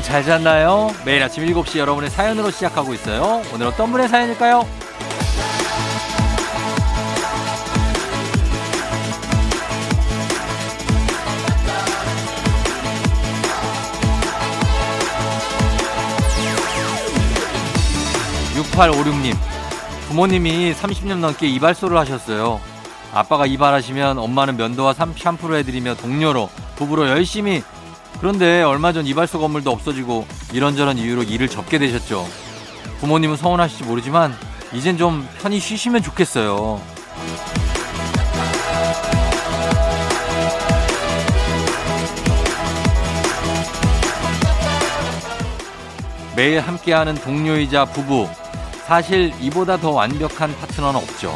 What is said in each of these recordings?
여러분 잘 잤나요? 매일 아침 7시 여러분의 사연으로 시작하고 있어요. 오늘 어떤 분의 사연일까요? 6856님, 부모님이 30년 넘게 이발소를 하셨어요. 아빠가 이발하시면 엄마는 면도와 샴푸를 해드리며 동료로, 부부로 열심히. 그런데 얼마 전 이발소 건물도 없어지고 이런저런 이유로 일을 접게 되셨죠. 부모님은 서운하실지 모르지만 이젠 좀 편히 쉬시면 좋겠어요. 매일 함께하는 동료이자 부부. 사실 이보다 더 완벽한 파트너는 없죠.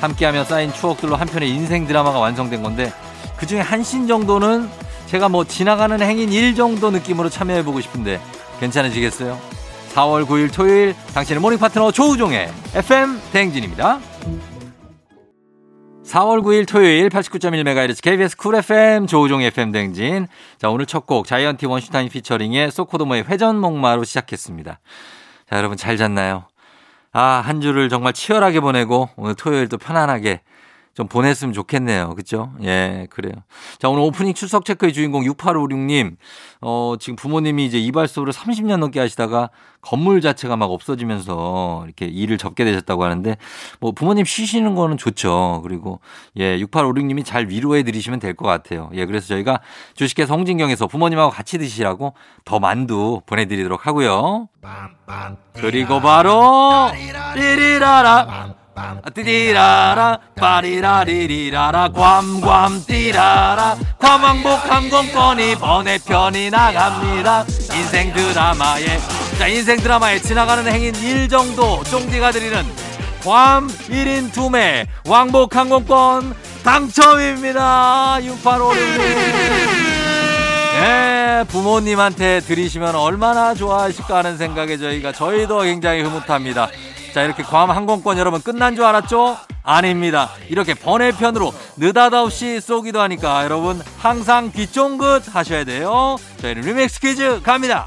함께하며 쌓인 추억들로 한편의 인생 드라마가 완성된 건데 그 중에 한 신 정도는 제가 뭐 지나가는 행인 일 정도 느낌으로 참여해보고 싶은데 괜찮으시겠어요? 4월 9일 토요일 당신의 모닝 파트너 조우종의 FM 대행진입니다. 4월 9일 토요일 89.1MHz KBS 쿨 FM 조우종의 FM 대행진. 자, 오늘 첫 곡 자이언티 원슈타인 피처링의 소코도모의 회전 목마로 시작했습니다. 자, 여러분 잘 잤나요? 아, 한 주를 정말 치열하게 보내고 오늘 토요일도 편안하게 좀 보냈으면 좋겠네요. 그죠? 예, 그래요. 자, 오늘 오프닝 출석 체크의 주인공 6856님. 어, 지금 부모님이 이제 이발소를 30년 넘게 하시다가 건물 자체가 막 없어지면서 이렇게 일을 접게 되셨다고 하는데 뭐 부모님 쉬시는 거는 좋죠. 그리고 예, 6856님이 잘 위로해 드리시면 될 것 같아요. 예, 그래서 저희가 주식회사 홍진경에서 부모님하고 같이 드시라고 더 만두 보내드리도록 하고요. 그리고 바로 띠리라라 띠리라라 빠리라리리라라 괌괌 띠라라. 괌왕복 항공권이 번외편이 나갑니다. 인생 드라마에 자 인생 드라마에 지나가는 행인 1 정도 쫑디가 드리는 괌 1인 2매 왕복 항공권 당첨입니다. 6856님 예, 부모님한테 드리시면 얼마나 좋아하실까 하는 생각에 저희가 저희도 굉장히 흐뭇합니다. 자, 이렇게 괌 항공권 여러분 끝난 줄 알았죠? 아닙니다. 이렇게 번외편으로 느닷없이 쏘기도 하니까 여러분 항상 귀 쫑긋 하셔야 돼요. 저희는 리믹스 퀴즈 갑니다.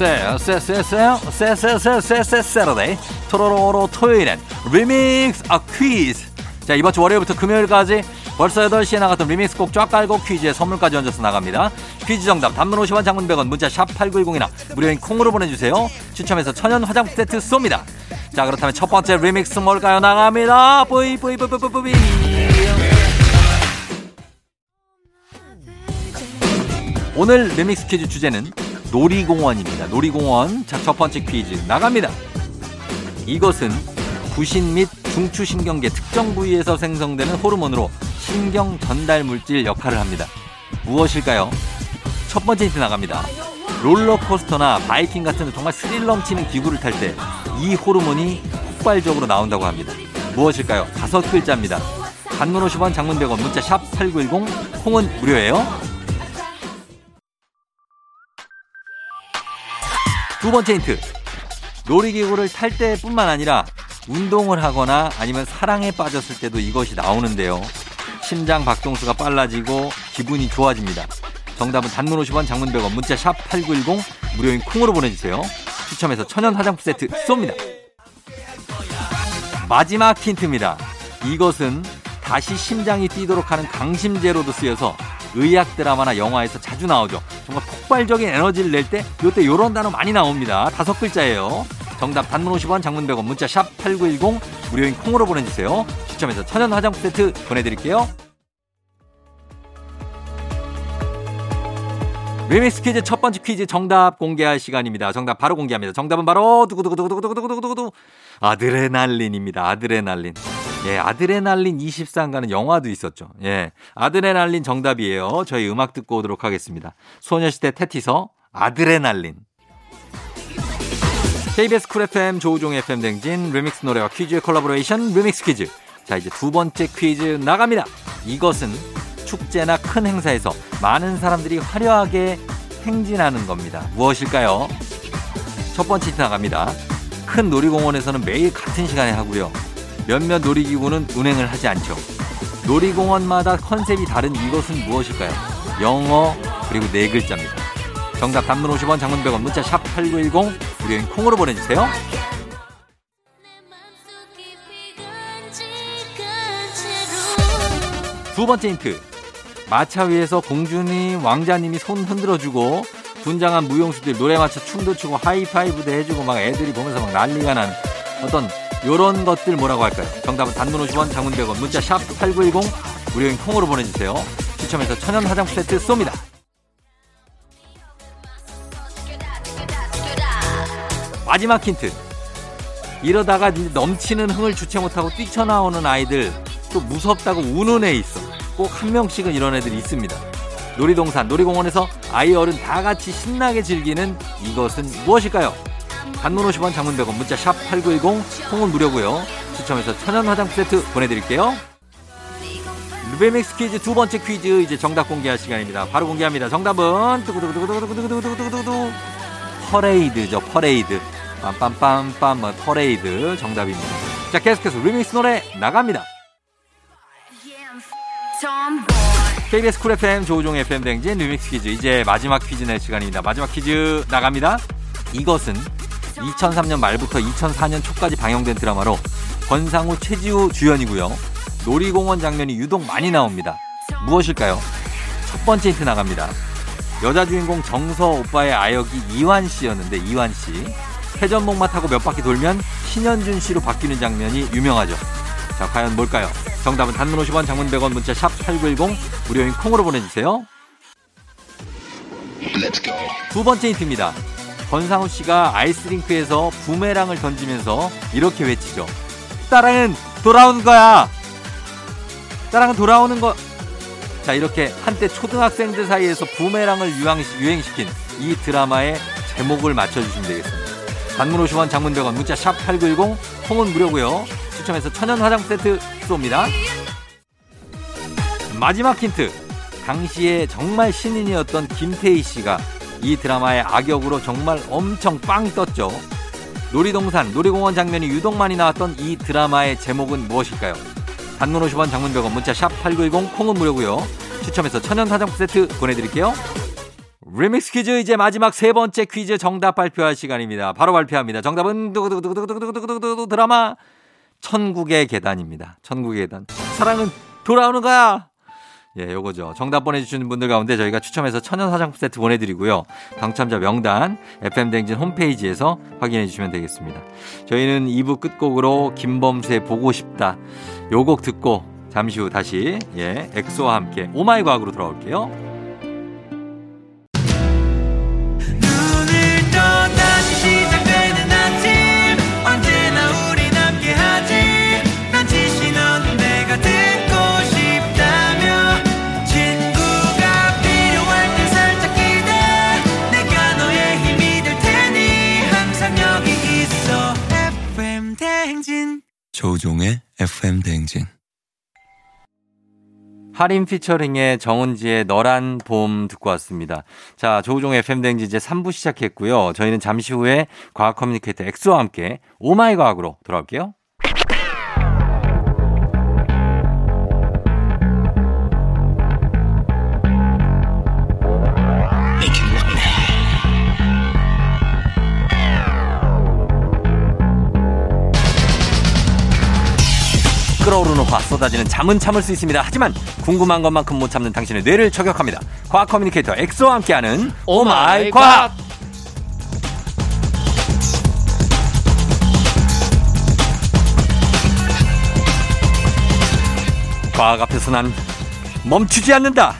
쎄쎄 쎄쎄쎄 쎄쎄쎄쎄쎄 Saturday 토로로로 토요일엔 리믹스 아 퀴즈 자 이번 주 월요일부터 금요일까지 벌써 8시에 나갔던 리믹스 곡 쫙 깔고 퀴즈에 선물까지 얹어서 나갑니다. 퀴즈 정답 단문 50원 장문 100원 문자 샵 8910이나 무료인 콩으로 보내주세요. 추첨해서 천연 화장품 세트 쏩니다. 자 그렇다면 첫 번째 리믹스 뭘까요? 나갑니다. 뿌이 뿌이 뿌이 뿌이 뿌이 오늘 리믹스 퀴즈 주제는 놀이공원입니다. 놀이공원. 자, 첫 번째 퀴즈 나갑니다. 이것은 부신 및 중추신경계 특정 부위에서 생성되는 호르몬으로 신경 전달 물질 역할을 합니다. 무엇일까요? 첫 번째 힌트 나갑니다. 롤러코스터나 바이킹 같은 정말 스릴 넘치는 기구를 탈 때 이 호르몬이 폭발적으로 나온다고 합니다. 무엇일까요? 다섯 글자입니다. 단문 50원 장문 100원 문자 샵 8910 콩은 무료예요. 두 번째 힌트. 놀이기구를 탈 때뿐만 아니라 운동을 하거나 아니면 사랑에 빠졌을 때도 이것이 나오는데요. 심장 박동수가 빨라지고 기분이 좋아집니다. 정답은 단문 50원 장문 100원 문자 샵 8910 무료인 콩으로 보내주세요. 추첨해서 천연 화장품 세트 쏩니다. 마지막 힌트입니다. 이것은 다시 심장이 뛰도록 하는 강심제로도 쓰여서 의학 드라마나 영화에서 자주 나오죠. 정말 폭발적인 에너지를 낼 때 요때 요런 단어 많이 나옵니다. 다섯 글자예요. 정답 단문 50원 장문 100원 문자 샵 8910 무료인 콩으로 보내주세요. 추첨해서 천연 화장품 세트 보내드릴게요. 리믹스 퀴즈 첫 번째 퀴즈 정답 공개할 시간입니다. 정답 바로 공개합니다. 정답은 바로 두구두구두구두구두구두구두구 아드레날린입니다. 아드레날린. 예, 아드레날린 24인가는 영화도 있었죠. 예, 아드레날린 정답이에요. 저희 음악 듣고 오도록 하겠습니다. 소녀시대 태티서 아드레날린. KBS 쿨 FM 조우종 FM 댕진 리믹스 노래와 퀴즈의 콜라보레이션 리믹스 퀴즈. 자, 이제 두 번째 퀴즈 나갑니다. 이것은 축제나 큰 행사에서 많은 사람들이 화려하게 행진하는 겁니다. 무엇일까요? 첫 번째 힌트 나갑니다. 큰 놀이공원에서는 매일 같은 시간에 하고요. 몇몇 놀이기구는 운행을 하지 않죠. 놀이공원마다 컨셉이 다른 이것은 무엇일까요? 영어 그리고 네 글자입니다. 정답 단문 50원 장문 100원 문자 샵 8910 우리 콩으로 보내주세요. 두 번째 힌트. 마차 위에서 공주님, 왕자님이 손 흔들어주고 분장한 무용수들 노래 맞춰 춤도 추고 하이파이브도 해주고 막 애들이 보면서 막 난리가 난 어떤 요런 것들 뭐라고 할까요? 정답은 단문 50원, 장문 100원, 문자 샵 8910 무료인 콩으로 보내주세요. 추첨해서 천연 화장품 세트 쏩니다. 마지막 힌트. 이러다가 넘치는 흥을 주체 못하고 뛰쳐나오는 아이들 또 무섭다고 우는 애 있어. 꼭 한 명씩은 이런 애들이 있습니다. 놀이동산, 놀이공원에서 아이 어른 다 같이 신나게 즐기는 이것은 무엇일까요? 단문 50원 장문 100원 문자 샵 8910 콩은 무료고요. 추첨해서 천연 화장품 세트 보내드릴게요. 리믹스 퀴즈 두 번째 퀴즈 이제 정답 공개할 시간입니다. 바로 공개합니다. 정답은 두구두구두구두구두구두구두구두구 퍼레이드죠. 퍼레이드. 빰빰빰빰 뭐 퍼레이드 정답입니다. 자 계속해서 리믹스 노래 나갑니다. KBS 쿨 FM 조우종 FM 댕진 리믹스 퀴즈 이제 마지막 퀴즈 낼 시간입니다. 마지막 퀴즈 나갑니다. 이것은 2003년 말부터 2004년 초까지 방영된 드라마로 권상우, 최지우 주연이고요. 놀이공원 장면이 유독 많이 나옵니다. 무엇일까요? 첫 번째 힌트 나갑니다. 여자 주인공 정서 오빠의 아역이 이완 씨였는데 이완 씨. 회전목마 타고 몇 바퀴 돌면 신현준 씨로 바뀌는 장면이 유명하죠. 자, 과연 뭘까요? 정답은 단문 50원, 장문 100원, 문자 샵 8910, 무료인 콩으로 보내주세요. 두 번째 힌트입니다. 권상우 씨가 아이스링크에서 부메랑을 던지면서 이렇게 외치죠. 따랑은 돌아오는 거야! 따랑은 돌아오는 거. 자, 이렇게 한때 초등학생들 사이에서 부메랑을 유행시킨 이 드라마의 제목을 맞춰주시면 되겠습니다. 단문 50원, 장문 100원, 문자 샵 8910, 콩은 무료고요. 추첨해서 천연 화장 세트 쏩니다. 마지막 힌트. 당시에 정말 신인이었던 김태희 씨가 이 드라마의 악역으로 정말 엄청 빵 떴죠. 놀이동산, 놀이공원 장면이 유독 많이 나왔던 이 드라마의 제목은 무엇일까요? 단문 50원, 장문 100원, 문자 샵 8910, 콩은 무료고요. 추첨해서 천연 화장품 세트 보내드릴게요. 리믹스 퀴즈 이제 마지막 세 번째 퀴즈 정답 발표할 시간입니다. 바로 발표합니다. 정답은 두구두구두구두구두구두구 드라마 천국의 계단입니다. 천국의 계단. 사랑은 돌아오는 거야. 예, 요거죠. 정답 보내주시는 분들 가운데 저희가 추첨해서 천연 화장품 세트 보내드리고요. 당첨자 명단 FM댕진 홈페이지에서 확인해 주시면 되겠습니다. 저희는 2부 끝곡으로 김범수의 보고 싶다. 요곡 듣고 잠시 후 다시 예, 엑소와 함께 오마이 과학으로 돌아올게요. 조우종의 FM 대행진. 하림 피처링의 정은지의 너란 봄 듣고 왔습니다. 자, 조우종 FM 대행진 이제 3부 시작했고요. 저희는 잠시 후에 과학 커뮤니케이터 엑소와 함께 오마이 과학으로 돌아올게요. 끓어오르는 화 쏟아지는 잠은 참을 수 있습니다. 하지만 궁금한 것만큼 못 참는 당신의 뇌를 저격합니다. 과학 커뮤니케이터 엑소와 함께하는 오마이 과학. 과학 앞에서 난 멈추지 않는다.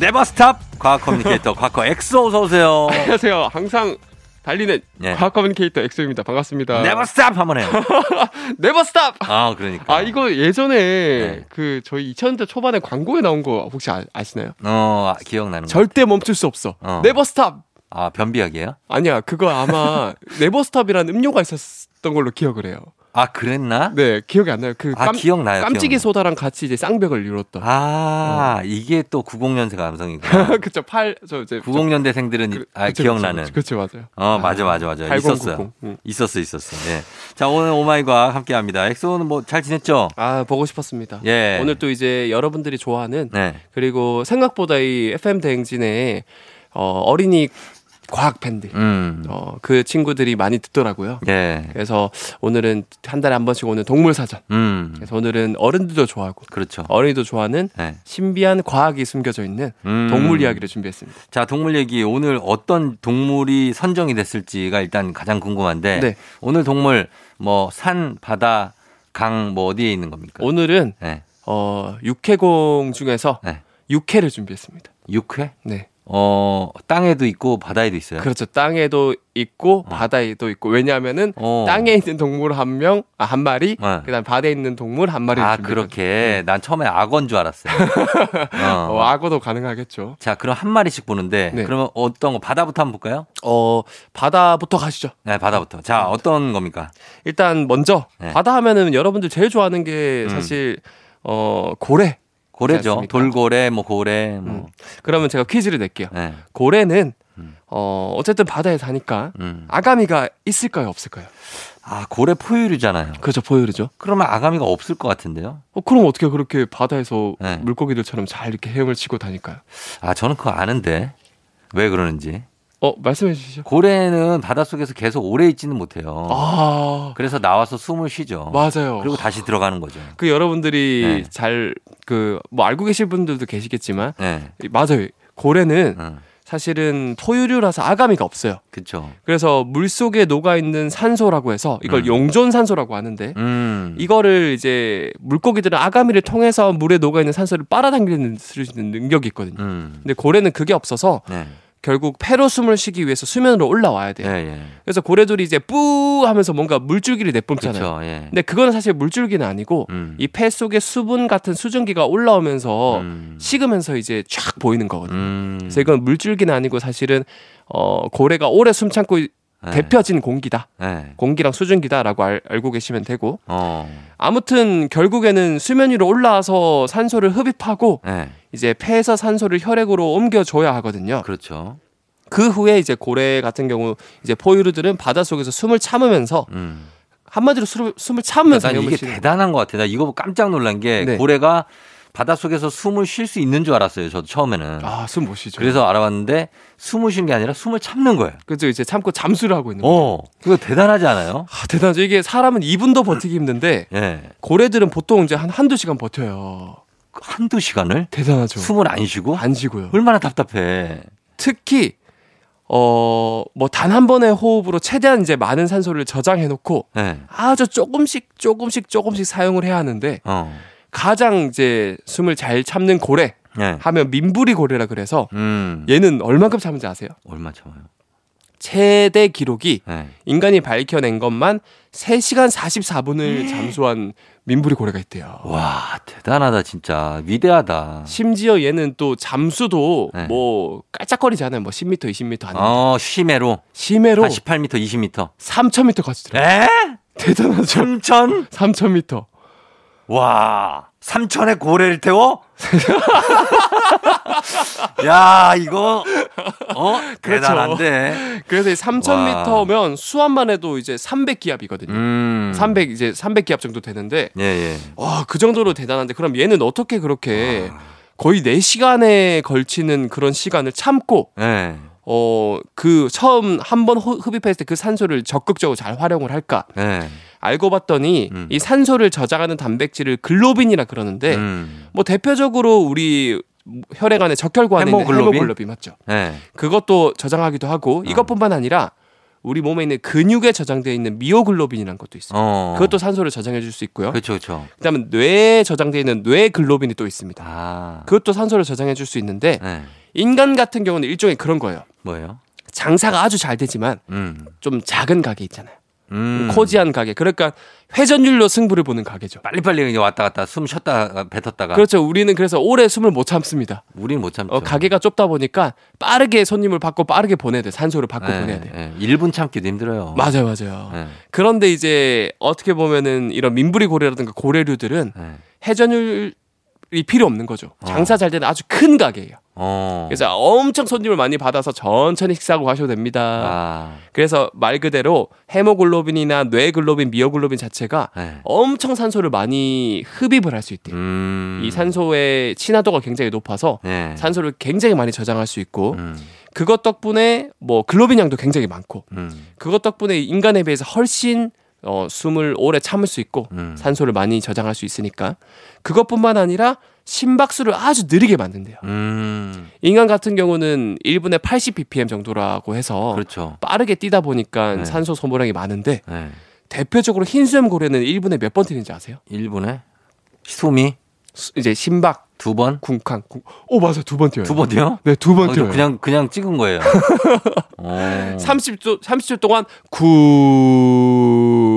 Never stop 과학 커뮤니케이터 과커 엑소 어서 오세요. 안녕하세요. 항상 달리는 네. 과학 커뮤니케이터 엑소입니다. 반갑습니다. Never stop 한번 해요. Never stop. 아, 그러니까. 아, 이거 예전에 네. 그 저희 2000년대 초반에 광고에 나온 거 혹시 아, 시나요 어, 기억나는 거. 절대 멈출 수 없어. 어. Never stop. 아, 변비약이에요? 아니야. 그거 아마 Never stop이라는 음료가 있었던 걸로 기억을 해요. 아, 그랬나? 네, 기억이 안 나요. 그 아, 깜, 기억나요. 깜찍이 기억나요. 소다랑 같이 이제 쌍벽을 이뤘던. 아, 이게 또 90년생 감성이구나. 그쵸, 팔, 저 이제. 90년대생들은 그- 아, 그쵸, 기억나는. 그쵸, 그쵸, 맞아요. 어, 맞아, 맞아, 맞아. 8090. 있었어요. 응. 있었어, 있었어. 예. 자, 오늘 오마이과 함께 합니다. 엑소는 뭐 잘 지냈죠? 아, 보고 싶었습니다. 예. 오늘 또 이제 여러분들이 좋아하는 네. 그리고 생각보다 이 FM 대행진에 어, 어린이 과학 팬들 음. 어, 그 친구들이 많이 듣더라고요. 예. 그래서 오늘은 한 달에 한 번씩 오는 동물 사전. 음. 그래서 오늘은 어른들도 좋아하고 그렇죠. 어린이도 좋아하는 네. 신비한 과학이 숨겨져 있는 음. 동물 이야기를 준비했습니다. 자, 동물 얘기 오늘 어떤 동물이 선정이 됐을지가 일단 가장 궁금한데 네. 오늘 동물 뭐 산, 바다, 강 뭐 어디에 있는 겁니까? 오늘은 네. 어, 육해공 중에서 네. 육해를 준비했습니다. 육회? 네. 어, 땅에도 있고 바다에도 있어요. 그렇죠. 땅에도 있고 바다에도 있고 왜냐하면은 어. 땅에 있는 동물 한 명, 아, 한 마리, 네. 그다음 바다에 있는 동물 한 마리. 아, 그렇게. 난 처음에 악어인 줄 알았어요. 어. 어, 악어도 가능하겠죠. 자, 그럼 한 마리씩 보는데 네. 그러면 어떤 거 바다부터 한번 볼까요? 어, 바다부터 가시죠. 네, 바다부터. 자, 어떤 겁니까? 일단 먼저 네. 바다 하면은 여러분들 제일 좋아하는 게 사실 어, 고래. 고래죠. 않습니까? 돌고래, 뭐 고래, 뭐. 음. 그러면 제가 퀴즈를 낼게요. 네. 고래는 음. 어, 어쨌든 바다에 사니까 음. 아가미가 있을까요, 없을까요? 아, 고래 포유류잖아요. 그렇죠, 포유류죠. 그러면 아가미가 없을 것 같은데요? 어, 그럼 어떻게 그렇게 바다에서 네. 물고기들처럼 잘 이렇게 헤엄을 치고 다닐까요? 아, 저는 그거 아는데. 왜 그러는지. 어, 말씀해 주시죠. 고래는 바닷속에서 계속 오래 있지는 못해요. 아, 그래서 나와서 숨을 쉬죠. 맞아요. 그리고 다시 들어가는 거죠. 그 여러분들이 네. 잘그 뭐 알고 계실 분들도 계시겠지만 네. 맞아요. 고래는 응. 사실은 포유류라서 아가미가 없어요. 그쵸. 그래서 물 속에 녹아 있는 산소라고 해서 이걸 음. 용존 산소라고 하는데 음. 이거를 이제 물고기들은 아가미를 통해서 물에 녹아 있는 산소를 빨아당기는 능력이 있거든요. 음. 근데 고래는 그게 없어서 네. 결국 폐로 숨을 쉬기 위해서 수면으로 올라와야 예, 돼요. 예. 그래서 고래들이 이제 뿌 하면서 뭔가 물줄기를 내뿜잖아요. 그쵸. 예. 근데 그거는 사실 물줄기는 아니고 음. 이폐 속에 수분 같은 수증기가 올라오면서 음. 식으면서 이제 쫙 보이는 거거든요. 음. 그래서 이건 물줄기는 아니고 사실은 어 고래가 오래 숨 참고 네. 데펴진 공기다. 네. 공기랑 수증기다라고 알, 알고 계시면 되고 어. 아무튼 결국에는 수면 위로 올라와서 산소를 흡입하고 네. 이제 폐에서 산소를 혈액으로 옮겨줘야 하거든요. 그렇죠. 그 후에 이제 고래 같은 경우 이제 포유류들은 바닷속에서 숨을 참으면서 음. 한마디로 숨을, 숨을 참으면서 난 이게 대단한 것 같아. 나 이거 깜짝 놀란 게 네. 고래가 바닷속에서 숨을 쉴 수 있는 줄 알았어요. 저도 처음에는. 아, 숨 못 쉬죠. 그래서 알아봤는데 숨을 쉬는 게 아니라 숨을 참는 거예요. 그죠 이제 참고 잠수를 하고 있는 거예요. 어. 그거 대단하지 않아요? 아, 대단하죠. 이게 사람은 2분도 버티기 힘든데 예. 고래들은 보통 이제 한 한두 시간 버텨요. 한두 시간을 대단하죠. 숨을 안 쉬고 안 쉬고요. 얼마나 답답해. 특히 어 뭐 단 한 번의 호흡으로 최대한 이제 많은 산소를 저장해 놓고 예. 아주 조금씩 조금씩 조금씩 사용을 해야 하는데 어. 가장 이제 숨을 잘 참는 고래 예. 하면 민부리 고래라 그래서 음. 얘는 얼만큼 참는지 아세요? 얼마 참아요? 최대 기록이 예. 인간이 밝혀낸 것만 3시간 44분을 잠수한 민부리 고래가 있대요. 와, 대단하다 진짜. 위대하다. 심지어 얘는 또 잠수도 네. 뭐 깔짝거리잖아요. 뭐 10m, 20m 아니 어, 심해로 심해로 한 18m, 20m. 3,000m 가지더라고요. 에? 대단하죠. 3천? 3,000m. 와, 3천에 고래를 태워? 야, 이거 어? 그렇죠. 대단한데. 그래서 이 3,000m면 수압만 해도 이제 300기압이거든요. 음. 300 이제 300기압 정도 되는데 예, 예. 와, 그 정도로 대단한데 그럼 얘는 어떻게 그렇게 아. 거의 4시간에 걸치는 그런 시간을 참고 예. 어, 그 처음 한 번 흡입했을 때 그 산소를 적극적으로 잘 활용을 할까? 예. 알고 봤더니 음. 이 산소를 저장하는 단백질을 글로빈이라 그러는데 음. 뭐 대표적으로 우리 혈액 안에 적혈구 안에 있는 헤모글로빈? 헤모글로빈 맞죠? 예. 그것도 저장하기도 하고 이것뿐만 아니라 우리 몸에 있는 근육에 저장되어 있는 미오글로빈이라는 것도 있어요. 어. 그것도 산소를 저장해 줄 수 있고요. 그렇죠, 그렇죠. 그다음에 뇌에 저장되어 있는 뇌글로빈이 또 있습니다. 아. 그것도 산소를 저장해 줄 수 있는데 예. 인간 같은 경우는 일종의 그런 거예요. 뭐예요? 장사가 아주 잘 되지만 음. 좀 작은 가게 있잖아요. 음. 코지한 가게. 그러니까 회전율로 승부를 보는 가게죠. 빨리빨리 왔다 갔다 숨 쉬었다가 뱉었다가. 그렇죠. 우리는 그래서 오래 숨을 못 참습니다. 우리는 못 참죠. 어, 가게가 좁다 보니까 빠르게 손님을 받고 빠르게 보내야 돼. 산소를 받고 네, 보내야 돼. 네. 1분 참기도 힘들어요. 맞아요, 맞아요. 네. 그런데 이제 어떻게 보면은 이런 민부리 고래라든가 고래류들은 네. 회전율이 필요 없는 거죠. 어. 장사 잘 되는 아주 큰 가게예요. 어. 그래서 엄청 손님을 많이 받아서 천천히 식사하고 가셔도 됩니다. 아. 그래서 말 그대로 헤모글로빈이나 뇌글로빈, 미오글로빈 자체가 네. 엄청 산소를 많이 흡입을 할 수 있대요. 음. 이 산소의 친화도가 굉장히 높아서 네. 산소를 굉장히 많이 저장할 수 있고 음. 그것 덕분에 뭐 글로빈 양도 굉장히 많고 음. 그것 덕분에 인간에 비해서 훨씬 어, 숨을 오래 참을 수 있고 음. 산소를 많이 저장할 수 있으니까 그것뿐만 아니라 심박수를 아주 느리게 만든대요. 음. 인간 같은 경우는 1분에 80 ppm 정도라고 해서 그렇죠. 빠르게 뛰다 보니까 네. 산소 소모량이 많은데 네. 대표적으로 흰수염 고래는 1분에 몇 번 뛰는지 아세요? 1분에 숨이 수- 이제 심박, 두 번? 쿵쾅, 쿵. 오 맞아 두번 뛰어요. 두 번 뛰어? 네, 두번 어, 저 뛰어요. 그냥 그냥 찍은 거예요. 어. 30초 30초 동안 구 아,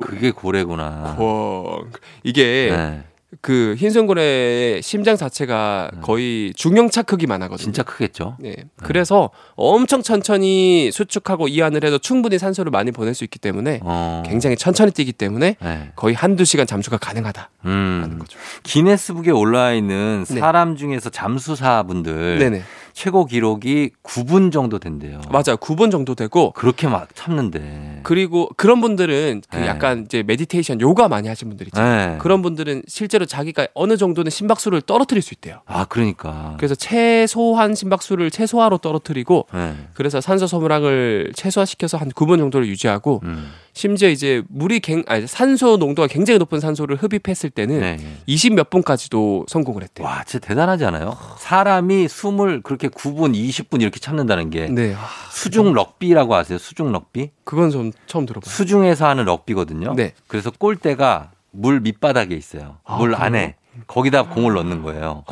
그게 고래구나. 쿵. 이게 네. 그 흰수염고래의 심장 자체가 거의 중형차 크기만 하거든요. 진짜 크겠죠. 네. 그래서 엄청 천천히 수축하고 이완을 해도 충분히 산소를 많이 보낼 수 있기 때문에 어. 굉장히 천천히 뛰기 때문에 네. 거의 한두 시간 잠수가 가능하다라는 음. 거죠. 기네스북에 올라와 있는 네. 사람 중에서 잠수사분들 네네. 최고 기록이 9분 정도 된대요. 맞아요. 9분 정도 되고 그렇게 막 참는데. 그리고 그런 분들은 그 네. 약간 이제 meditation 요가 많이 하신 분들 있잖아요. 네. 그런 분들은 실제로 자기가 어느 정도는 심박수를 떨어뜨릴 수 있대요. 아, 그러니까. 그래서 최소한 심박수를 최소화로 떨어뜨리고 네. 그래서 산소 소모량을 최소화시켜서 한 9분 정도를 유지하고 음. 심지어 이제 물이 갱, 아니, 산소 농도가 굉장히 높은 산소를 흡입했을 때는 네. 네. 20몇 분까지도 성공을 했대요. 와, 진짜 대단하지 않아요? 사람이 숨을 그렇게 9분, 20분 이렇게 참는다는 게 네, 아, 수중 럭비라고 아세요? 수중 럭비? 그건 좀 처음 들어봐요. 수중에서 하는 럭비거든요. 네. 그래서 골대가 물 밑바닥에 있어요. 아, 물? 안에 거기다 공을 넣는 거예요.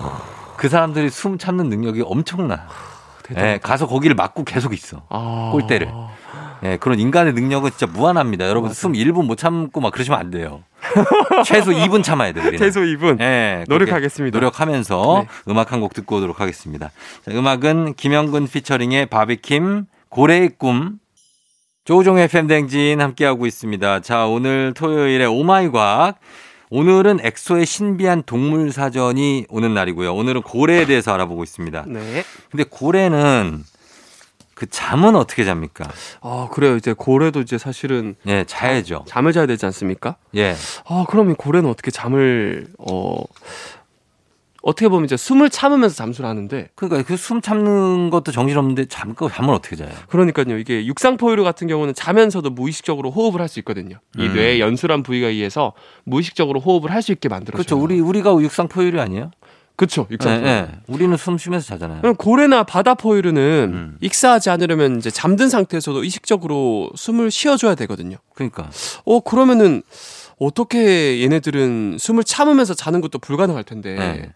그 사람들이 숨 참는 능력이 엄청나. 대단하다. 예, 가서 거기를 막고 계속 있어. 아, 골대를. 예, 그런 인간의 능력은 진짜 무한합니다. 여러분 맞아요. 숨 1분 못 참고 막 그러시면 안 돼요. 최소 2분 참아야 돼요. 우리는. 최소 2분. 예, 그렇게 노력하겠습니다. 노력하면서 네. 음악 한 곡 듣고 오도록 하겠습니다. 자, 음악은 김영근 피처링의 바비킴 고래의 꿈 조우종의 FM대행진 함께하고 있습니다. 자, 오늘 토요일에 오마이 과학. 오늘은 엑소의 신비한 동물 사전이 오는 날이고요. 오늘은 고래에 대해서 알아보고 있습니다. 네. 근데 고래는 그 잠은 어떻게 잡니까? 아, 그래요. 이제 고래도 이제 사실은 예, 자야죠. 잠을 자야 되지 않습니까? 예. 아, 그러면 고래는 어떻게 잠을 어 어떻게 보면 이제 숨을 참으면서 잠수를 하는데 그러니까 그 숨 참는 것도 정신없는데 잠, 그 잠은 어떻게 자요? 그러니까요. 이게 육상포유류 같은 경우는 자면서도 무의식적으로 호흡을 할 수 있거든요. 이 음. 뇌의 연수란 부위가 의해서 무의식적으로 호흡을 할 수 있게 만들어줘요. 그렇죠. 우리 우리가 육상 포유류 아니에요? 그렇죠. 육상포유. 예, 예. 우리는 숨 쉬면서 자잖아요. 고래나 바다 포유류는 음. 익사하지 않으려면 이제 잠든 상태에서도 의식적으로 숨을 쉬어줘야 되거든요. 그러니까. 어 그러면은 어떻게 얘네들은 숨을 참으면서 자는 것도 불가능할 텐데 네.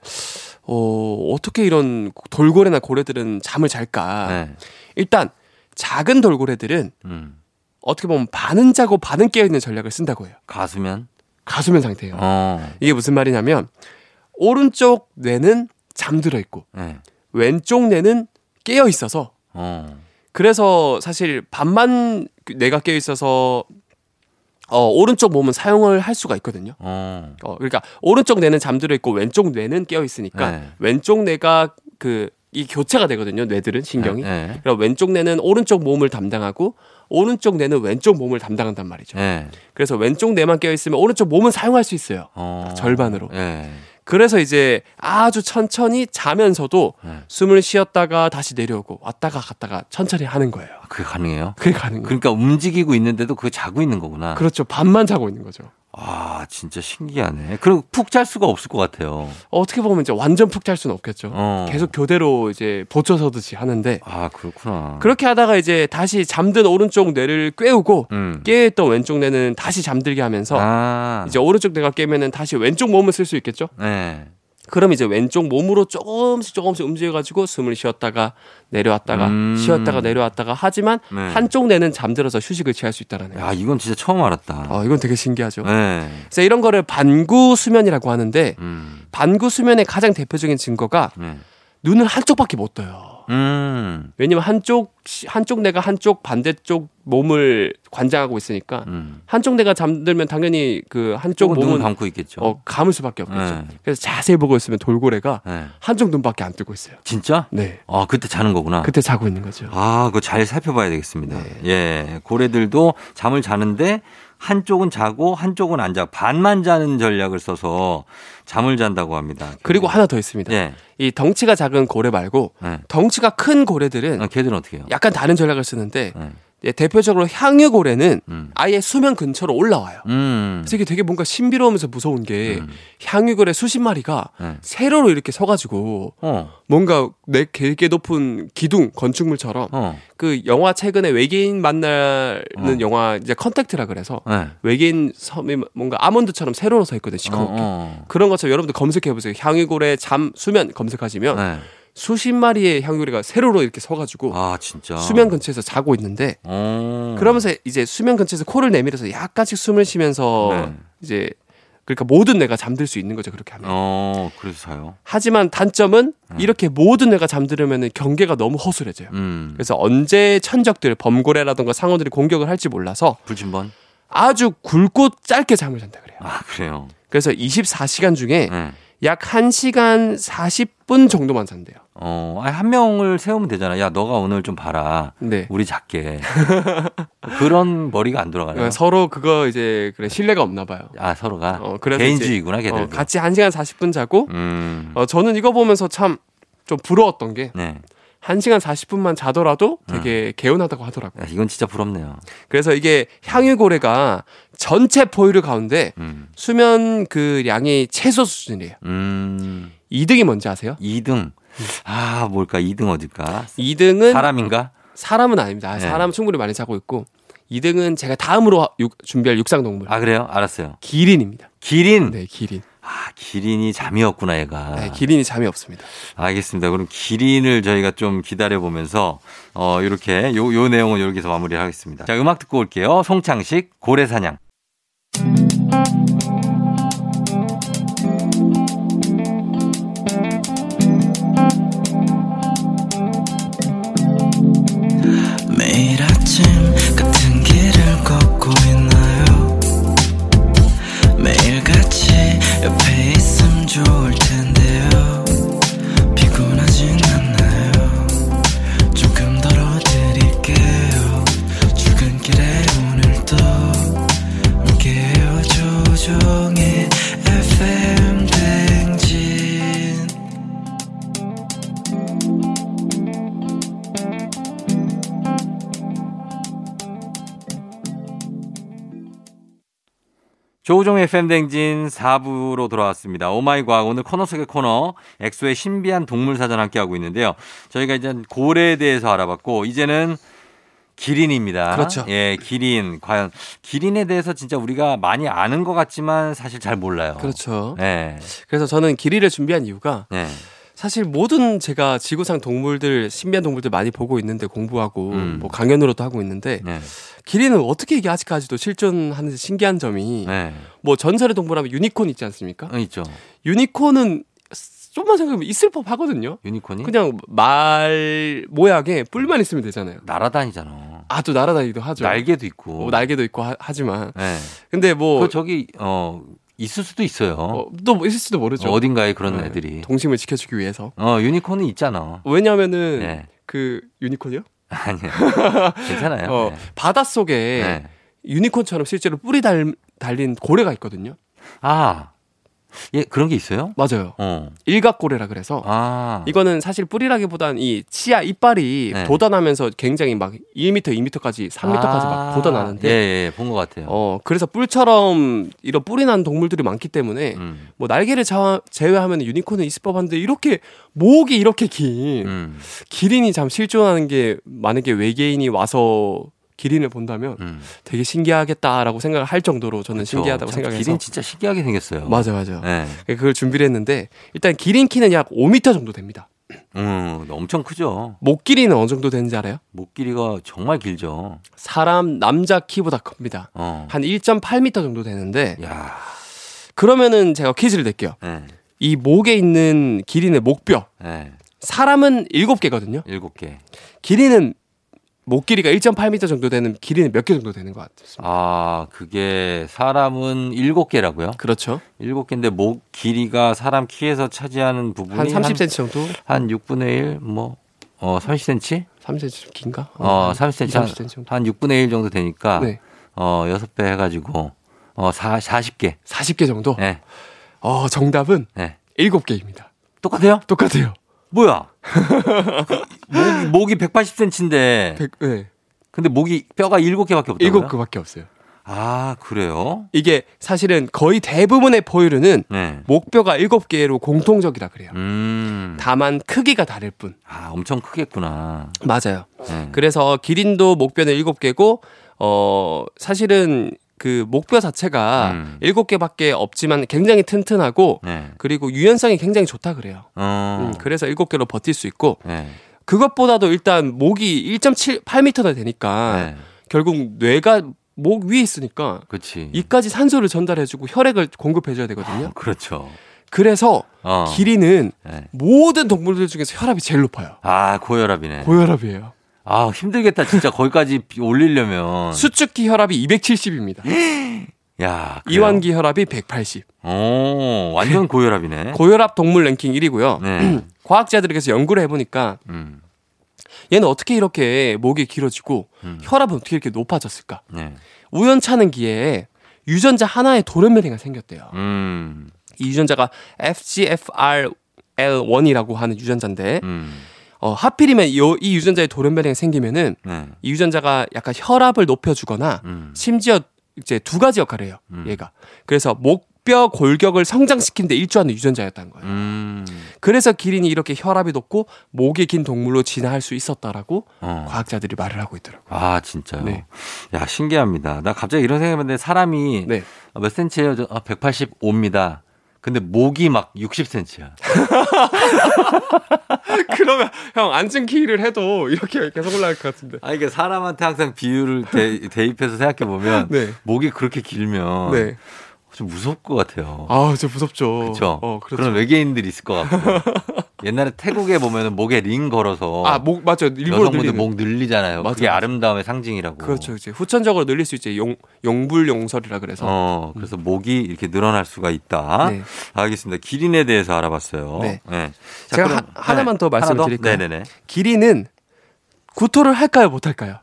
어 어떻게 이런 돌고래나 고래들은 잠을 잘까? 네. 일단 작은 돌고래들은 음. 어떻게 보면 반은 자고 반은 깨어 있는 전략을 쓴다고 해요. 가수면 가수면 상태예요. 어. 이게 무슨 말이냐면 오른쪽 뇌는 잠들어 있고 네. 왼쪽 뇌는 깨어 있어서 어. 그래서 사실 반만 뇌가 깨어 있어서 어, 오른쪽 몸은 사용을 할 수가 있거든요. 어. 어, 그러니까 오른쪽 뇌는 잠들어 있고 왼쪽 뇌는 깨어 있으니까 네. 왼쪽 뇌가 그 이 교체가 되거든요. 뇌들은 신경이. 네. 그럼 왼쪽 뇌는 오른쪽 몸을 담당하고 오른쪽 뇌는 왼쪽 몸을 담당한단 말이죠. 네. 그래서 왼쪽 뇌만 깨어 있으면 오른쪽 몸은 사용할 수 있어요. 어. 절반으로. 네. 그래서 이제 아주 천천히 자면서도 네. 숨을 쉬었다가 다시 내려오고 왔다가 갔다가 천천히 하는 거예요. 그게 가능해요? 그게 거예요. 그러니까 움직이고 있는데도 그게 자고 있는 거구나. 그렇죠. 반만 자고 있는 거죠. 아, 진짜 신기하네. 그리고 푹잘 수가 없을 것 같아요. 어떻게 보면 이제 완전 푹 잘 수는 없겠죠. 어. 계속 교대로 이제 보초 서듯이 하는데 아, 그렇구나. 그렇게 하다가 이제 다시 잠든 오른쪽 뇌를 꿰우고 음. 깨있던 왼쪽 뇌는 다시 잠들게 하면서 아. 이제 오른쪽 뇌가 깨면은 다시 왼쪽 몸을 쓸 수 있겠죠. 네. 그럼 이제 왼쪽 몸으로 조금씩 조금씩 움직여가지고 숨을 쉬었다가 내려왔다가 음. 쉬었다가 내려왔다가 하지만 네. 한쪽 뇌는 잠들어서 휴식을 취할 수 있다라는 거. 야, 이건 진짜 처음 알았다. 어, 이건 되게 신기하죠. 네. 그래서 이런 거를 반구 수면이라고 하는데 음. 반구 수면의 가장 대표적인 증거가 네. 눈을 한쪽밖에 못 떠요. 음. 왜냐면 한쪽 한쪽 뇌가 한쪽 반대쪽 몸을 관장하고 있으니까 음. 한쪽 뇌가 잠들면 당연히 그 한쪽 몸은 감고 있겠죠. 어, 감을 수밖에 없겠죠. 네. 그래서 자세히 보고 있으면 돌고래가 네. 한쪽 눈밖에 안 뜨고 있어요. 진짜? 네. 아, 그때 자는 거구나. 그때 자고 있는 거죠. 아, 그거 잘 살펴봐야 되겠습니다. 네. 예. 고래들도 잠을 자는데 한쪽은 자고 한쪽은 안 자. 반만 자는 전략을 써서 잠을 잔다고 합니다. 그리고 하나 더 있습니다. 예. 이 덩치가 작은 고래 말고 예. 덩치가 큰 고래들은 아, 걔들은 어떻게 해요? 약간 다른 전략을 쓰는데 예. 예, 대표적으로 향유고래는 음. 아예 수면 근처로 올라와요. 음. 그래서 이게 되게 뭔가 신비로우면서 무서운 게 음. 향유고래 수십 마리가 예. 세로로 이렇게 서가지고 어. 뭔가 내 되게 높은 기둥 건축물처럼 어. 그 영화 최근에 외계인 만나는 어. 영화 이제 컨택트라 그래서 예. 외계인 섬이 뭔가 아몬드처럼 세로로 서 있거든 요 어, 시커멓게 어. 그런 것처럼 여러분들 검색해 보세요 향유고래 잠 수면 검색하시면 예. 수십 마리의 향유고래가 세로로 이렇게 서가지고 아, 진짜. 수면 근처에서 자고 있는데 어. 그러면서 이제 수면 근처에서 코를 내밀어서 약간씩 숨을 쉬면서 네. 이제 그러니까 모든 뇌가 잠들 수 있는 거죠 그렇게 하면. 어, 그래서 자요. 하지만 단점은 네. 이렇게 모든 뇌가 잠들으면 경계가 너무 허술해져요. 음. 그래서 언제 천적들 범고래라던가 상어들이 공격을 할지 몰라서 불침번? 아주 굵고 짧게 잠을 잔다 그래요. 아, 그래요. 그래서 24시간 중에 예. 약 1시간 40분 정도만 잔대요. 어, 아니, 한 명을 세우면 되잖아. 야, 너가 오늘 좀 봐라. 네. 우리 작게. 그런 머리가 안 돌아가요. 그러니까 서로 그거 이제 그래 신뢰가 없나 봐요. 아, 서로가. 어, 그래서 개인주의구나, 걔들. 어, 같이 1시간 40분 자고 음. 어, 저는 이거 보면서 참 좀 부러웠던 게 네. 1시간 40분만 자더라도 되게 개운하다고 하더라고요. 야, 이건 진짜 부럽네요. 그래서 이게 향유고래가 전체 포유류 가운데 음. 수면 그 양이 최소 수준이에요. 음. 2등이 뭔지 아세요? 2등. 아, 뭘까? 2등 어딜까? 2등은 사람인가? 사람은 아닙니다. 네. 사람은 충분히 많이 자고 있고 2등은 제가 다음으로 육- 준비할 육상 동물 아, 그래요? 알았어요. 기린입니다. 기린. 네, 기린. 아, 기린이 잠이 없구나, 얘가. 네, 기린이 잠이 없습니다. 알겠습니다. 그럼 기린을 저희가 좀 기다려 보면서 어 이렇게 요 요 내용은 여기서 마무리를 하겠습니다. 자, 음악 듣고 올게요. 송창식 고래사냥. 조우종의 FM대행진 4부로 돌아왔습니다. 오마이 과학 오늘 코너 속의 코너 엑소의 신비한 동물 사전 함께 하고 있는데요. 저희가 이제 고래에 대해서 알아봤고 이제는 기린입니다. 그렇죠. 예, 기린. 과연 기린에 대해서 진짜 우리가 많이 아는 것 같지만 사실 잘 몰라요. 그렇죠. 네. 그래서 저는 기린을 준비한 이유가 네. 사실 모든 제가 지구상 동물들 신비한 동물들 많이 보고 있는데 공부하고 음. 뭐 강연으로도 하고 있는데 네. 기린은 어떻게 이게 아직까지도 실존하는지 신기한 점이 네. 뭐 전설의 동물하면 유니콘 있지 않습니까? 어, 있죠. 유니콘은 좀만 생각하면 있을 법 하거든요. 유니콘이 그냥 말 모양에 뿔만 있으면 되잖아요. 날아다니잖아. 아 또 날아다니기도 하죠. 날개도 있고. 뭐 날개도 있고 하, 지만 네. 근데 뭐그 저기 어 있을 수도 있어요. 어, 또 있을 수도 모르죠. 어 딘가에 그런 네, 애들이. 동심을 지켜주기 위해서. 어 유니콘은 있잖아. 왜냐하면은 네. 그 유니콘이요? 아니요. 괜찮아요. 어, 네. 바다 속에 네. 유니콘처럼 실제로 뿔이 달, 달린 고래가 있거든요. 아, 예 그런 게 있어요? 맞아요. 어. 일각고래라 그래서 아. 이거는 사실 뿔이라기보단 이 치아 이빨이 네. 돋아나면서 굉장히 막 1m, 2m까지 3m까지 막 아, 돋아나는데 예, 예, 본 것 같아요. 어 그래서 뿔처럼 이런 뿔이 난 동물들이 많기 때문에 음. 뭐 날개를 자, 제외하면 유니콘은 있을 법한데 이렇게 목이 이렇게 긴 음. 기린이 참 실존하는 게 만약에 외계인이 와서 기린을 본다면 음. 되게 신기하겠다라고 생각을 할 정도로 저는 신기하다고 참 생각해서 기린 진짜 신기하게 생겼어요. 맞아 맞아. 네. 그걸 준비를 했는데 일단 기린 키는 약 5m 정도 됩니다. 음, 엄청 크죠. 목 길이는 어느 정도 되는지 알아요? 목 길이가 정말 길죠. 사람 남자 키보다 큽니다. 어. 한 1.8m 정도 되는데 야. 그러면은 제가 퀴즈를 낼게요. 네. 이 목에 있는 기린의 목뼈 네. 사람은 7개거든요. 일곱 개. 기린은 목 길이가 1.8m 정도 되는 기린은 몇개 정도 되는 것 같습니다. 아, 그게 사람은 일곱 개라고요? 그렇죠. 일곱 개인데 목 길이가 사람 키에서 차지하는 부분이 한 30cm 정도? 한, 6분의 1, 뭐, 어, 30cm? 30cm 좀 긴가? 어, 한 30cm. 2, 한, 30cm 정도. 한 6분의 1 정도 되니까, 네. 어, 6배 해가지고, 어, 4, 40개. 40개 정도? 네. 어, 정답은 네. 7개입니다. 똑같아요? 똑같아요. 뭐야? 목이, 목이 180cm인데, 100, 네. 근데 목이 뼈가 7개밖에 없다고요? 7개밖에 없어요. 아, 그래요? 이게 사실은 거의 대부분의 포유류는 네. 목뼈가 7개로 공통적이라 그래요. 음. 다만 크기가 다를 뿐. 아, 엄청 크겠구나. 맞아요. 네. 그래서 기린도 목뼈는 7개고 어 사실은 그 목뼈 자체가 음. 7개밖에 없지만 굉장히 튼튼하고 네. 그리고 유연성이 굉장히 좋다 그래요. 어. 음, 그래서 7개로 버틸 수 있고 네. 그것보다도 일단 목이 1.78m나 되니까 네. 결국 뇌가 목 위에 있으니까 그치. 이까지 산소를 전달해주고 혈액을 공급해줘야 되거든요. 그렇죠. 그래서 어. 기린은 네. 모든 동물들 중에서 혈압이 제일 높아요. 아, 고혈압이네. 고혈압이에요. 아, 힘들겠다. 진짜 거기까지 올리려면. 수축기 혈압이 270입니다. 야. 그래요? 이완기 혈압이 180. 오, 완전 고혈압이네. 고혈압 동물 랭킹 1위고요. 네. 과학자들에게서 연구를 해보니까 음. 얘는 어떻게 이렇게 목이 길어지고 음. 혈압은 어떻게 이렇게 높아졌을까? 네. 우연찮은 기회에 유전자 하나에 돌연변이가 생겼대요. 음. 이 유전자가 FGFR1이라고 하는 유전자인데 음. 어, 하필이면 이, 이 유전자에 돌연변이가 생기면은 네. 이 유전자가 약간 혈압을 높여주거나 음. 심지어 이제 두 가지 역할을 해요. 음. 얘가. 그래서 목뼈 골격을 성장시키는데 일조하는 유전자였다는 거예요. 음. 그래서 기린이 이렇게 혈압이 높고 목이 긴 동물로 진화할 수 있었다라고 어. 과학자들이 말을 하고 있더라고요. 아, 진짜요? 네. 야, 신기합니다. 나 갑자기 이런 생각이 했는데 사람이 네. 몇 센치예요? 저, 아, 185입니다. 근데 목이 막 60cm야. 그러면 형 앉은 키를 해도 이렇게 계속 올라갈 것 같은데. 아, 이게 사람한테 항상 비율을 대, 대입해서 생각해 보면 네. 목이 그렇게 길면 네. 좀 무서울 것 같아요. 아, 진짜 무섭죠. 그렇죠. 어, 그렇죠. 그런 외계인들이 있을 것 같고. 옛날에 태국에 보면은 목에 링 걸어서 아, 목 맞죠. 일부러 여성분들 늘리는. 목 늘리잖아요. 맞아, 그게 맞아. 아름다움의 상징이라고. 그렇죠. 이제 후천적으로 늘릴 수 있지. 용 용불 용설이라 그래서. 어, 그래서 목이 이렇게 늘어날 수가 있다. 네. 알겠습니다. 기린에 대해서 알아봤어요. 네. 자, 제가 그럼- 하- 하나만 더 하나 말씀을 드릴까요? 네 네 네. 기린은 구토를 할까요, 못 할까요?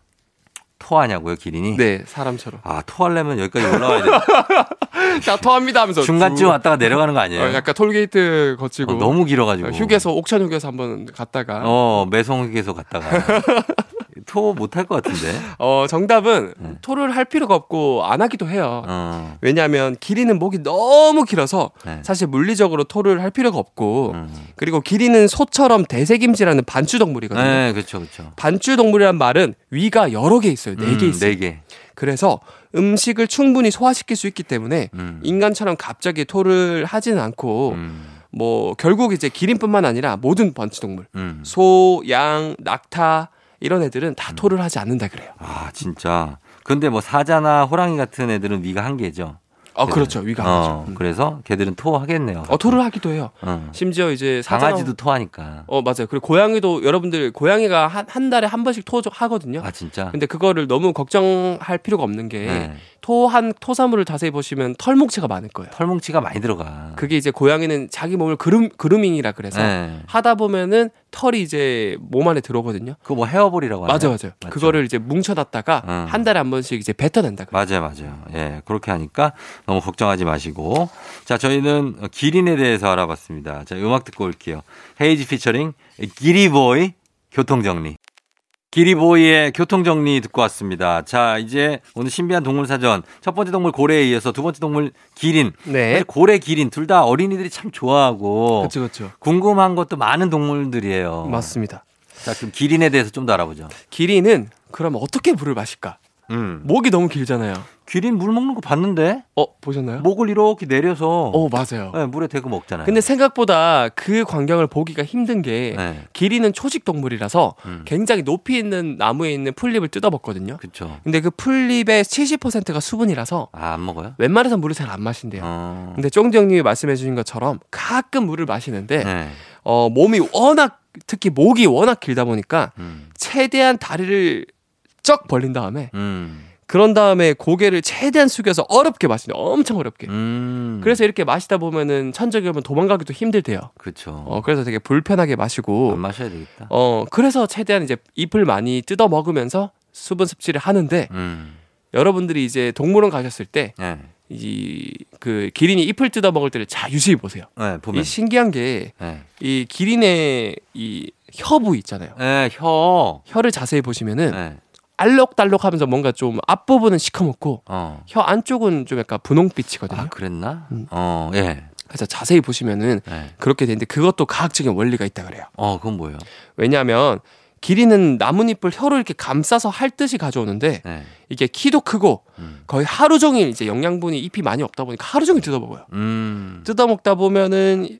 토하냐고요, 기린이? 네, 사람처럼. 아, 토하려면 여기까지 올라와야 돼. 자, 토합니다 하면서 중간쯤 쭉. 왔다가 내려가는 거 아니에요? 어, 약간 톨게이트 거치고 어, 너무 길어가지고. 어, 휴게소 옥천 휴게소 한번 갔다가 어, 매성 휴게소 갔다가. 토 못할 것 같은데. 어, 정답은 네. 토를 할 필요가 없고 안 하기도 해요. 어. 왜냐하면 기린은 목이 너무 길어서 네. 사실 물리적으로 토를 할 필요가 없고 음. 그리고 기린은 소처럼 대세김질하는 반추 동물이거든요. 네, 그렇죠, 그렇죠. 반추 동물이란 말은 위가 여러 개 있어요. 네개 음, 있어요. 네 개. 그래서 음식을 충분히 소화시킬 수 있기 때문에 음. 인간처럼 갑자기 토를 하지는 않고 음. 뭐 결국 이제 기린뿐만 아니라 모든 반추 동물 음. 소, 양, 낙타 이런 애들은 다 토를 하지 않는다 그래요. 아, 진짜. 근데 뭐 사자나 호랑이 같은 애들은 위가 한 개죠. 어, 그렇죠. 위가 안 어. 음. 그래서 걔들은 토하겠네요. 어, 토를 하기도 해요. 어. 심지어 이제 사자나- 강아지도 토하니까. 어 맞아요. 그리고 고양이도 여러분들 고양이가 한, 한 달에 한 번씩 토 하거든요. 아, 진짜? 근데 그거를 너무 걱정할 필요가 없는 게 네. 토한 토사물을 자세히 보시면 털뭉치가 많을 거예요. 털뭉치가 많이 들어가. 그게 이제 고양이는 자기 몸을 그름 그루밍이라 그래서 네. 하다 보면은 털이 이제 몸 안에 들어오거든요. 그거 뭐 헤어볼이라고 하나요? 맞아 맞아. 맞죠? 그거를 이제 뭉쳐놨다가 음. 한 달에 한 번씩 이제 뱉어낸다 그래요. 맞아요, 맞아요. 예, 그렇게 하니까 너무 걱정하지 마시고. 자, 저희는 기린에 대해서 알아봤습니다. 자, 음악 듣고 올게요. 헤이지 피처링 기리보이 교통정리. 기리보이의 교통정리 듣고 왔습니다. 자, 이제 오늘 신비한 동물사전 첫 번째 동물 고래에 이어서 두 번째 동물 기린. 네. 고래, 기린 둘 다 어린이들이 참 좋아하고 그렇죠 그렇죠. 궁금한 것도 많은 동물들이에요. 맞습니다. 자, 그럼 기린에 대해서 좀 더 알아보죠. 기린은 그럼 어떻게 물을 마실까? 음. 목이 너무 길잖아요. 기린 물 먹는 거 봤는데 어 보셨나요? 목을 이렇게 내려서 어 맞아요. 네, 물에 대고 먹잖아요. 근데 생각보다 그 광경을 보기가 힘든 게 네. 기린은 초식 동물이라서 음. 굉장히 높이 있는 나무에 있는 풀잎을 뜯어 먹거든요. 그쵸. 근데 그 풀잎의 70%가 수분이라서 아, 안 먹어요? 웬만해서 물을 잘 안 마신대요. 어. 근데 쫑디 형님이 말씀해 주신 것처럼 가끔 물을 마시는데 네. 어, 몸이 워낙 특히 목이 워낙 길다 보니까 음. 최대한 다리를 쩍 벌린 다음에 음. 그런 다음에 고개를 최대한 숙여서 어렵게 마시네 엄청 어렵게 음. 그래서 이렇게 마시다 보면은 천적이 오면 도망가기도 힘들대요 그쵸. 어 그래서 되게 불편하게 마시고 안 마셔야 되겠다. 어 그래서 최대한 이제 잎을 많이 뜯어 먹으면서 수분 섭취를 하는데 음. 여러분들이 이제 동물원 가셨을 때 네. 이그 기린이 잎을 뜯어 먹을 때를 잘 유심히 보세요. 네, 보면. 이 신기한 게 네. 이 기린의 이 혀부 있잖아요. 네, 혀. 혀를 자세히 보시면은 네. 알록달록 하면서 뭔가 좀 앞부분은 시커멓고 어. 혀 안쪽은 좀 약간 분홍빛이거든요. 아, 그랬나? 음. 어, 예. 그래서 자세히 보시면은 네. 그렇게 되는데 그것도 과학적인 원리가 있다 그래요. 어, 그건 뭐예요? 왜냐하면 기린은 나뭇잎을 혀로 이렇게 감싸서 핥듯이 가져오는데 네. 이게 키도 크고 음. 거의 하루 종일 이제 영양분이 잎이 많이 없다 보니까 하루 종일 뜯어 먹어요. 음. 뜯어 먹다 보면은 너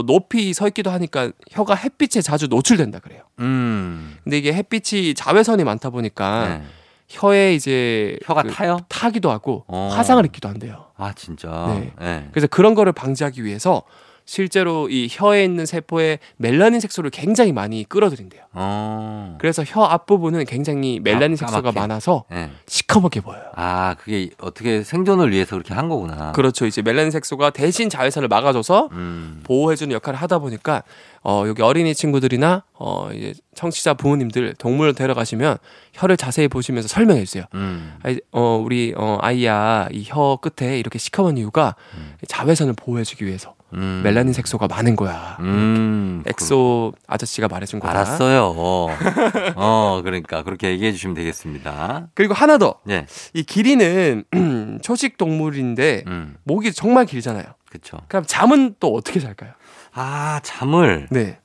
높이 서 있기도 하니까 혀가 햇빛에 자주 노출된다 그래요. 음. 근데 이게 햇빛이 자외선이 많다 보니까 네. 혀에 이제 혀가 그 타요? 타기도 하고 어. 화상을 입기도 한대요. 아, 진짜. 네. 네. 그래서 그런 거를 방지하기 위해서 실제로 이 혀에 있는 세포에 멜라닌 색소를 굉장히 많이 끌어들인대요. 어. 그래서 혀 앞부분은 굉장히 멜라닌 까- 색소가. 많아서 네. 시커멓게 보여요. 아, 그게 어떻게 생존을 위해서 그렇게 한 거구나. 그렇죠. 이제 멜라닌 색소가 대신 자외선을 막아줘서 음. 보호해주는 역할을 하다 보니까 어, 여기 어린이 친구들이나 어, 이제 청취자 부모님들 동물원 데려가시면 혀를 자세히 보시면서 설명해 주세요. 음. 아이, 어, 우리 어, 아이야 이 혀 끝에 이렇게 시커먼 이유가 음. 자외선을 보호해주기 위해서 음. 멜라닌 색소가 많은 거야. 음. 엑소 아저씨가 말해준 그- 거다. 알았어요. 어, 그러니까 그렇게 얘기해 주시면 되겠습니다. 그리고 하나 더. 예. 이 기린은 초식 동물인데 음. 목이 정말 길잖아요. 그쵸. 그럼 잠은 또 어떻게 잘까요? 아, 잠을. 네.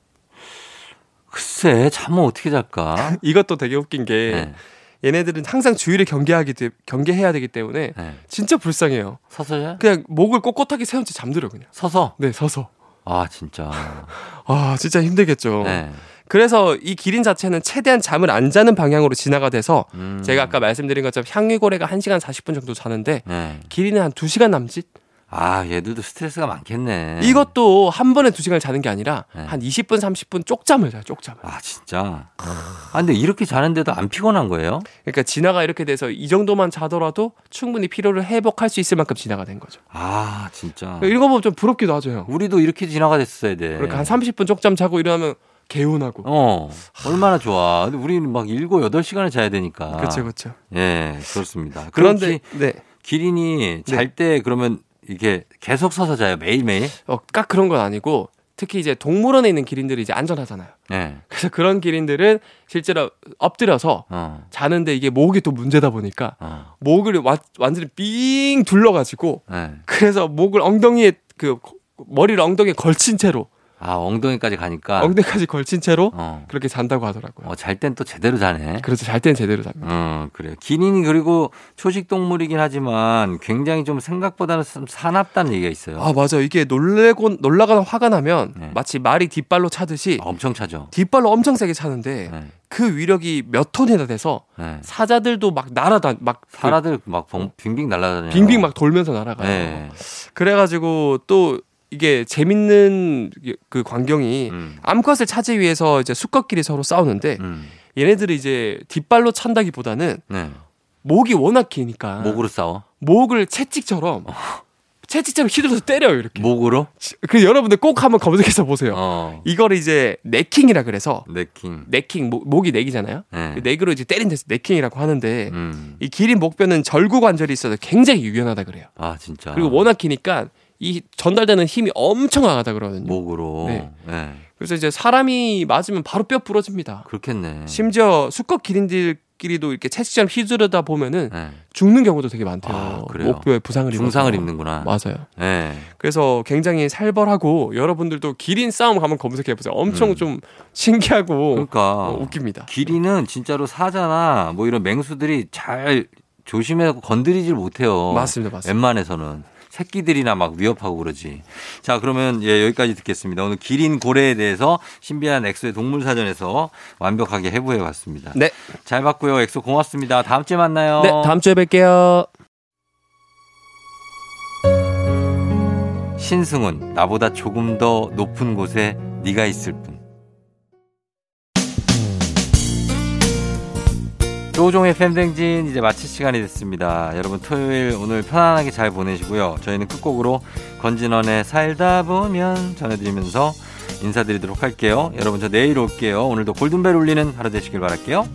글쎄, 잠은 어떻게 잘까? 이것도 되게 웃긴 게 네. 얘네들은 항상 주의를 경계하기 때- 경계해야 되기 때문에 네. 진짜 불쌍해요. 서서 자? 그냥 목을 꼿꼿하게 세운 채 잠들어 그냥. 서서? 네, 서서. 아, 진짜. 아, 진짜 힘들겠죠. 네. 그래서 이 기린 자체는 최대한 잠을 안 자는 방향으로 진화가 돼서 음. 제가 아까 말씀드린 것처럼 향유고래가 1시간 40분 정도 자는데 네. 기린은 한 2시간 남짓? 아, 얘들도 스트레스가 많겠네. 이것도 한 번에 2시간을 자는 게 아니라 네. 한 20분 30분 쪽잠을 자요. 쪽잠을. 아, 진짜. 아, 근데 이렇게 자는데도 안 피곤한 거예요? 그러니까 진화가 이렇게 돼서 이 정도만 자더라도 충분히 피로를 회복할 수 있을 만큼 진화가 된 거죠. 아, 진짜. 읽어보면 좀 부럽기도 하죠. 형. 우리도 이렇게 지나가 됐어야 돼. 그러니까 한 30분 쪽잠 자고 일어나면 개운하고. 어, 얼마나 좋아. 근데 우리는 막 7, 8시간을 자야 되니까. 그렇죠, 그렇죠. 예, 그렇습니다. 그런데 그런데 네, 기린이 잘 때 그러면 이게 계속 서서 자요, 매일매일? 어, 딱 그런 건 아니고 특히 이제 동물원에 있는 기린들이 이제 안전하잖아요. 예. 그래서 그런 기린들은 실제로 엎드려서 어. 자는데 이게 목이 또 문제다 보니까 어. 목을 와- 완전히 삥 둘러가지고 예. 그래서 목을 엉덩이에 그 머리를 엉덩이에 걸친 채로 아, 엉덩이까지 가니까. 엉덩이까지 걸친 채로 어. 그렇게 잔다고 하더라고요. 어, 잘땐 또 제대로 자네. 그래서 잘 때는 제대로 잡니다. 어, 그래요. 기린이 그리고 초식 동물이긴 하지만 굉장히 좀 생각보다는 좀 사납다는 얘기가 있어요. 아 맞아 이게 놀래고 놀라거나 화가 나면 네. 마치 말이 뒷발로 차듯이 엄청 차죠. 뒷발로 엄청 세게 차는데 네. 그 위력이 몇 톤이나 돼서 네. 사자들도 막 날아다 막그 사라들 막 벙- 빙빙 날아다녀요. 빙빙 막 돌면서 날아가요. 네. 그래가지고 또 이게 재밌는 그 광경이 음. 암컷을 차지 위해서 이제 수컷끼리 서로 싸우는데 음. 얘네들이 이제 뒷발로 찬다기보다는 네. 목이 워낙 기니까 목으로 싸워. 목을 채찍처럼 채찍처럼 휘둘러서 때려요 이렇게. 목으로? 그 여러분들 꼭 한번 검색해서 보세요. 어. 이거를 이제 네킹이라 그래서 네킹. 네킹 목, 목이 넥이잖아요. 네. 그 넥으로 이제 때린 데서 네킹이라고 하는데 음. 이 기린 목뼈는 절구 관절이 있어서 굉장히 유연하다 그래요. 아, 진짜. 그리고 워낙 기니까 이 전달되는 힘이 엄청 강하다 그러거든요. 목으로. 네. 네. 그래서 이제 사람이 맞으면 바로 뼈 부러집니다. 그렇겠네. 심지어 수컷 기린들 목끼리도 이렇게 채찍처럼 휘두르다 보면은 네. 죽는 경우도 되게 많대요. 아, 그래요? 목뼈에 부상을 입어서. 중상을 입는구나. 맞아요. 네. 그래서 굉장히 살벌하고 여러분들도 기린 싸움 한번 검색해 보세요. 엄청 음. 좀 신기하고 그러니까 어, 웃깁니다. 기린은 진짜로 사자나 뭐 이런 맹수들이 잘 조심해서 건드리질 못해요. 맞습니다, 맞습니다. 웬만해서는 새끼들이나 막 위협하고 그러지. 자, 그러면 예, 여기까지 듣겠습니다. 오늘 기린 고래에 대해서 신비한 엑소의 동물 사전에서 완벽하게 해부해 봤습니다. 네, 잘 봤고요. 엑소 고맙습니다. 다음 주에 만나요. 네 다음 주에 뵐게요. 신승훈 나보다 조금 더 높은 곳에 네가 있을 뿐. 조종의 팬댕진 이제 마칠 시간이 됐습니다. 여러분 토요일 오늘 편안하게 잘 보내시고요. 저희는 끝곡으로 건진원의 살다 보면 전해드리면서 인사드리도록 할게요. 여러분 저 내일 올게요. 오늘도 골든벨 울리는 하루 되시길 바랄게요.